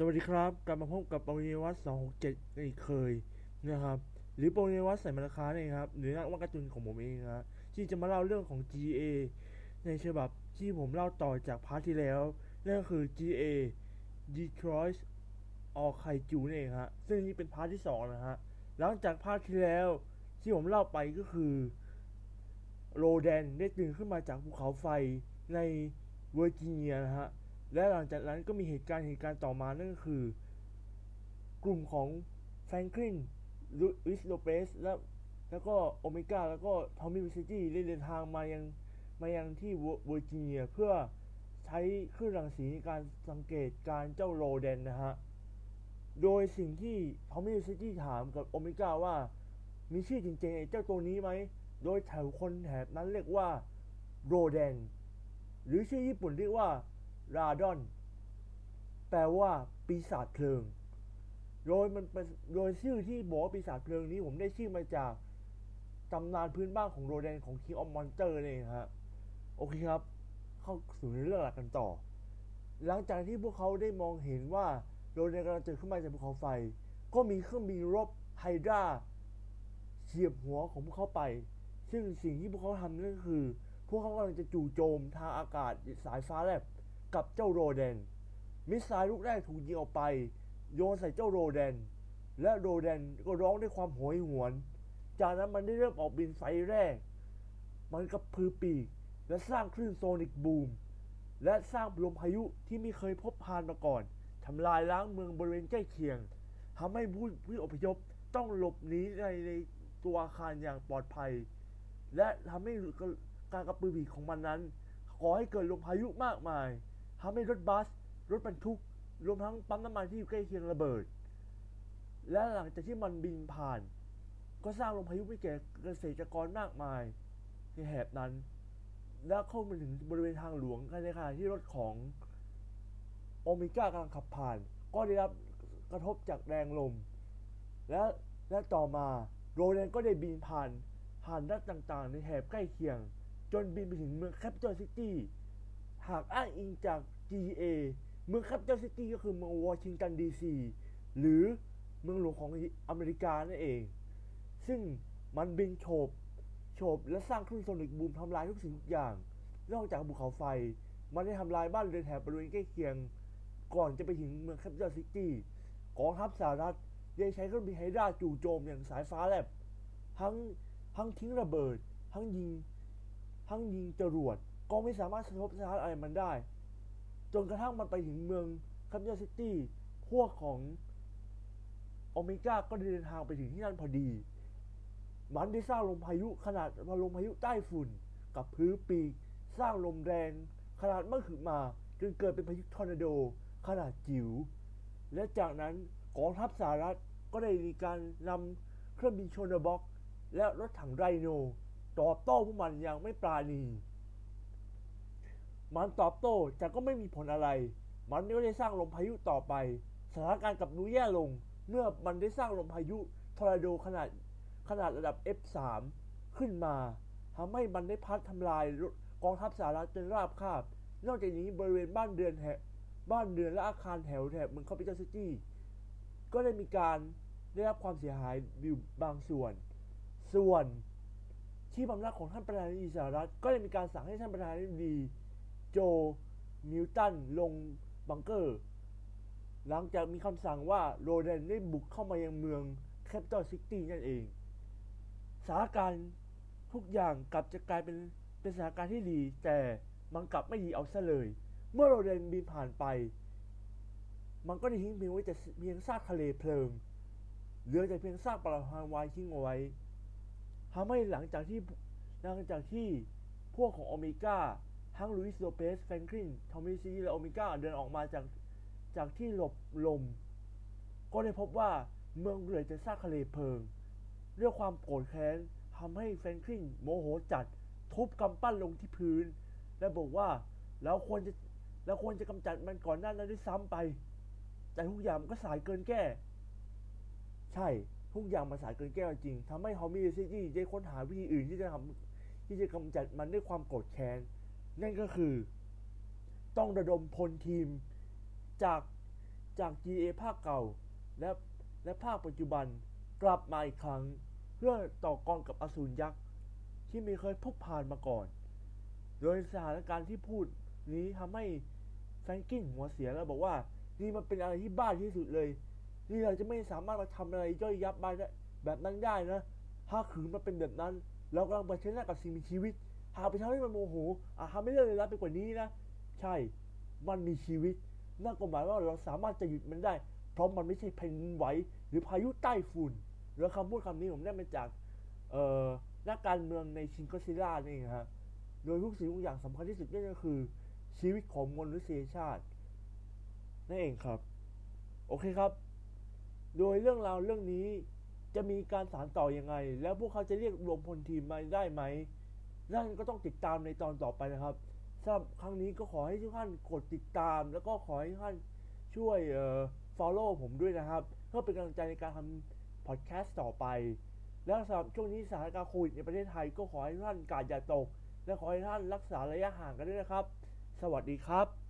สวัสดีครับกลับมาพบกับปริวัติ267กันอีกเช่นเคยนะครับ หรือปริวัตใส่มาราคาเองครับหรือนักวาดการ์ตูนของผมเองครับที่จะมาเล่าเรื่องของ GA ในฉบับที่ผมเล่าต่อจาก part ที่แล้วนั่นก็คือ GTA Destroy All Kaiju นั่นเองฮะซึ่งนี่เป็น part ที่2นะฮะหลังจาก part ที่แล้ว ที่ผมเล่าไปก็คือโรแดนได้ตื่นขึ้นมาจากภูเขาไฟในเวอร์จิเนียนะฮะ และหลังจากนั้นก็มีเหตุการณ์เหตุการณ์ต่อมานั่นก็คือ กลุ่มของแฟรงคลินลุอิสโลเปสและแล้วก็โอเมก้าแล้วก็ทอมมี่เวอร์เซ็ตตี้ได้เดินทางมายังมายังที่เวอร์จิเนียเพื่อใช้คลื่นรังสีในการสังเกตการณ์เจ้าโรแดนนะฮะ โดยสิ่งที่ทอมมี่เวอร์เซ็ตตี้ถามกับโอเมก้าว่า มีชื่อจริงๆไอ้เจ้าตัวนี้ไหม โดยแถวคนแถบนั้นเรียกว่าโรแดนหรือชื่อญี่ปุ่นเรียกว่า ราดอน แปลว่าปีศาจเพลิง โดยมันโดยชื่อที่บอกว่าปีศาจเพลิงนี้ผมได้ชื่อมาจากตำนานพื้นบ้านของโรแดนของ King of Monster เองฮะโอเคครับ เข้าสู่เรื่องหลักกันต่อ หลังจากที่พวกเขาได้มองเห็นว่าโรแดนกำลังจะขึ้นมาจากภูเขาไฟ ก็มีเครื่องบินรบไฮดราเฉียบหัวของพวกเขาไป ซึ่งสิ่งที่พวกเขาทำนั่นก็คือ พวกเขากำลังจะจู่โจมทางอากาศสายฟ้าแลบ กับเจ้าโรแดน มิสไซล์ลูกแรกถูกยิงออกไป โยนใส่เจ้าโรแดน และโรแดนก็ร้องด้วยความโหยหวน จากนั้นมันได้เริ่มออกบินไฟแรก มันกระพือปีกและสร้างคลื่นโซนิกบูม และสร้างลมพายุที่ไม่เคยพบผ่านมาก่อนทำลายล้างเมืองบริเวณใกล้เคียงทำให้ผู้ผู้อพยพต้องหลบหนีในในตัวอาคารอย่างปลอดภัย และทำให้การกระพือปีกของมันนั้นก่อให้เกิดลมพายุมากมาย ทำให้รถบัส รถบรรทุก รวมทั้งปั๊มน้ำมันที่อยู่ใกล้เคียงระเบิด และหลังจากที่มันบินผ่าน ก็สร้างลมพายุให้แก่เกษตรกรมากมายในแถบนั้น และเข้ามาถึงบริเวณทางหลวงในขณะที่รถของโอเมก้ากำลังขับผ่าน ก็ได้รับกระทบจากแรงลม และและต่อมาโรแดนก็ได้บินผ่านผ่านรัฐต่างๆ ในแถบใกล้เคียง จนบินไปถึงเมืองแคปิตอลซิตี้ หากอ้างอิงจาก GTA เมืองแคปิตอลซิตี้ก็คือเมืองวอชิงตันดีซีหรือเมืองหลวงของอเมริกานั่นเอง ซึ่งมันบินโฉบโฉบและสร้างคลื่น sonic boom ทำลายทุกสิ่งทุกอย่าง นอกจากภูเขาไฟ มันได้ทำลายบ้านเรือนแถบบริเวณใกล้เคียง ก่อนจะไปถึงเมืองแคปิตอลซิตี้กองทัพสหรัฐได้ใช้เครื่องบินไฮดราจู่โจมอย่างสายฟ้าแลบทั้งทั้งทิ้งระเบิด ทั้งยิง ทั้งยิงจรวด ก็ไม่สามารถสะทกสะท้านอะไรมันได้ จนกระทั่งมันไปถึงเมืองแคปิตอลซิตี้ พวกของโอเมก้าก็เดินทางไปถึงที่นั่นพอดี มันได้สร้างลมพายุขนาดลมพายุใต้ฝุ่น กระพือปีก สร้างลมแรง ขนาดมากขึ้นมา จนเกิดเป็นพายุทอร์นาโด ขนาดจิ๋ว และจากนั้นกองทัพสหรัฐก็ได้มีการนำเครื่องบินโชนบ็อก และรถถัง Rhino ตอบโต้พวกมันอย่างไม่ปรานี มันตอบโต้แต่ก็ไม่มีผลอะไร มันก็ได้สร้างลมพายุต่อไป สถานการณ์กลับดูแย่ลง เมื่อมันได้สร้างลมพายุทอร์นาโดขนาดขนาดระดับ F3 ขึ้นมาทำให้มันได้พัดทำลายกองทัพสหรัฐจนราบคาบ นอกจากนี้บริเวณบ้านเรือนแถบบ้านเรือนและอาคารแถวแถบเมืองคาปิตอลซิตี้ก็ได้มีการได้รับความเสียหายอยู่บางส่วน ส่วนที่พำนักของท่านประธานาธิบดีสหรัฐ ก็ได้มีการสั่งให้ท่านประธานาธิบดี โจมิลตันลงบังเกอร์ หลังจากมีคำสั่งว่าโรแดนได้บุกเข้ามายังเมืองแคปิตอลซิตี้นั่นเองสถานการณ์ทุกอย่างกลับจะกลายเป็นเป็นสถานการณ์ที่ดี แต่มันกลับไม่ดีเอาซะเลย เมื่อโรแดนบินผ่านไป มันก็ได้ทิ้งเพียงไว้แต่เพียงซากทะเลเพลิงเหลือแต่เพียงซากปรักหักพังทิ้งเอาไว้ทำให้หลังจากที่หลังจากที่พวกของโอเมก้า ทั้งลุยส์โลเปสแฟรงคลินทอมมี่เวอร์เซ็ตตี้และโอเมก้าเดินออกมาจากจากที่หลบลม ก็ได้พบว่าเมืองเหลือแต่ซากทะเลเพลิงด้วยความโกรธแค้นทำให้แฟรงคลินโมโหจัดทุบกำปั้นลงที่พื้น และบอกว่าเราควรจะเราควรจะกำจัดมันก่อนหน้านั้นด้วยซ้ำไป แต่ทุกอย่างมันก็สายเกินแก้ ใช่ทุกอย่างมันสายเกินแก้จริงทำให้ฮอมมี่ซิตี้ได้ค้นหาวิธีอื่นที่จะทำที่จะกำจัดมันด้วยความโกรธแค้น นั่นก็คือ ต้องระดมพลทีมจากจาก GA ภาคเก่า และและภาคปัจจุบันกลับมาอีกครั้ง เพื่อต่อกรกับอสูรยักษ์ที่ไม่เคยพบผ่านมาก่อน โดยสถานการณ์ที่พูดนี้ทำให้แฟรงกิ้งหัวเสียแล้วบอกว่า นี่มันเป็นอะไรที่บ้าที่สุดเลย นี่เราจะไม่สามารถมาทำอะไรย่อยยับไปได้แบบนั้นได้นะ ถ้าขืนมันเป็นแบบนั้น เรากำลังเผชิญหน้ากับสิ่งมีชีวิต หากไปทำให้มันโมโหอาจทำให้เรื่องเลวร้ายไปกว่านี้นะ ใช่ มันมีชีวิต นั่นก็หมายว่าเราสามารถจะหยุดมันได้ เพราะมันไม่ใช่แผ่นไหวหรือพายุใต้ฝุ่น แล้วคำพูดคำนี้ผมได้มาจากเอ่อนักการเมืองในชินโกซิล่านี่เองฮะ โดยทุกสิ่งทุกอย่างสำคัญที่สุดนั่นก็คือ ชีวิตของมนุษยชาติ นั่นเองครับ โอเคครับ โดยเรื่องราวเรื่องนี้จะมีการสานต่อยังไง แล้วพวกเขาจะเรียกรวมพลทีมมาได้ไหม นั่นก็ต้องติดตามในตอนต่อไปนะครับสำหรับครั้งนี้ก็ขอให้ทุกท่านกดติดตาม แล้วก็ขอให้ทุกท่านช่วยเอ่อ follow ผมด้วยนะครับ เพื่อเป็นกำลังใจในการทำพอดแคสต์ต่อไป แล้วสำหรับช่วงนี้สถานการณ์โควิดในประเทศไทยก็ขอให้ท่านกาดอย่าตก และขอให้ท่านรักษาระยะห่างกันด้วยนะครับ สวัสดีครับ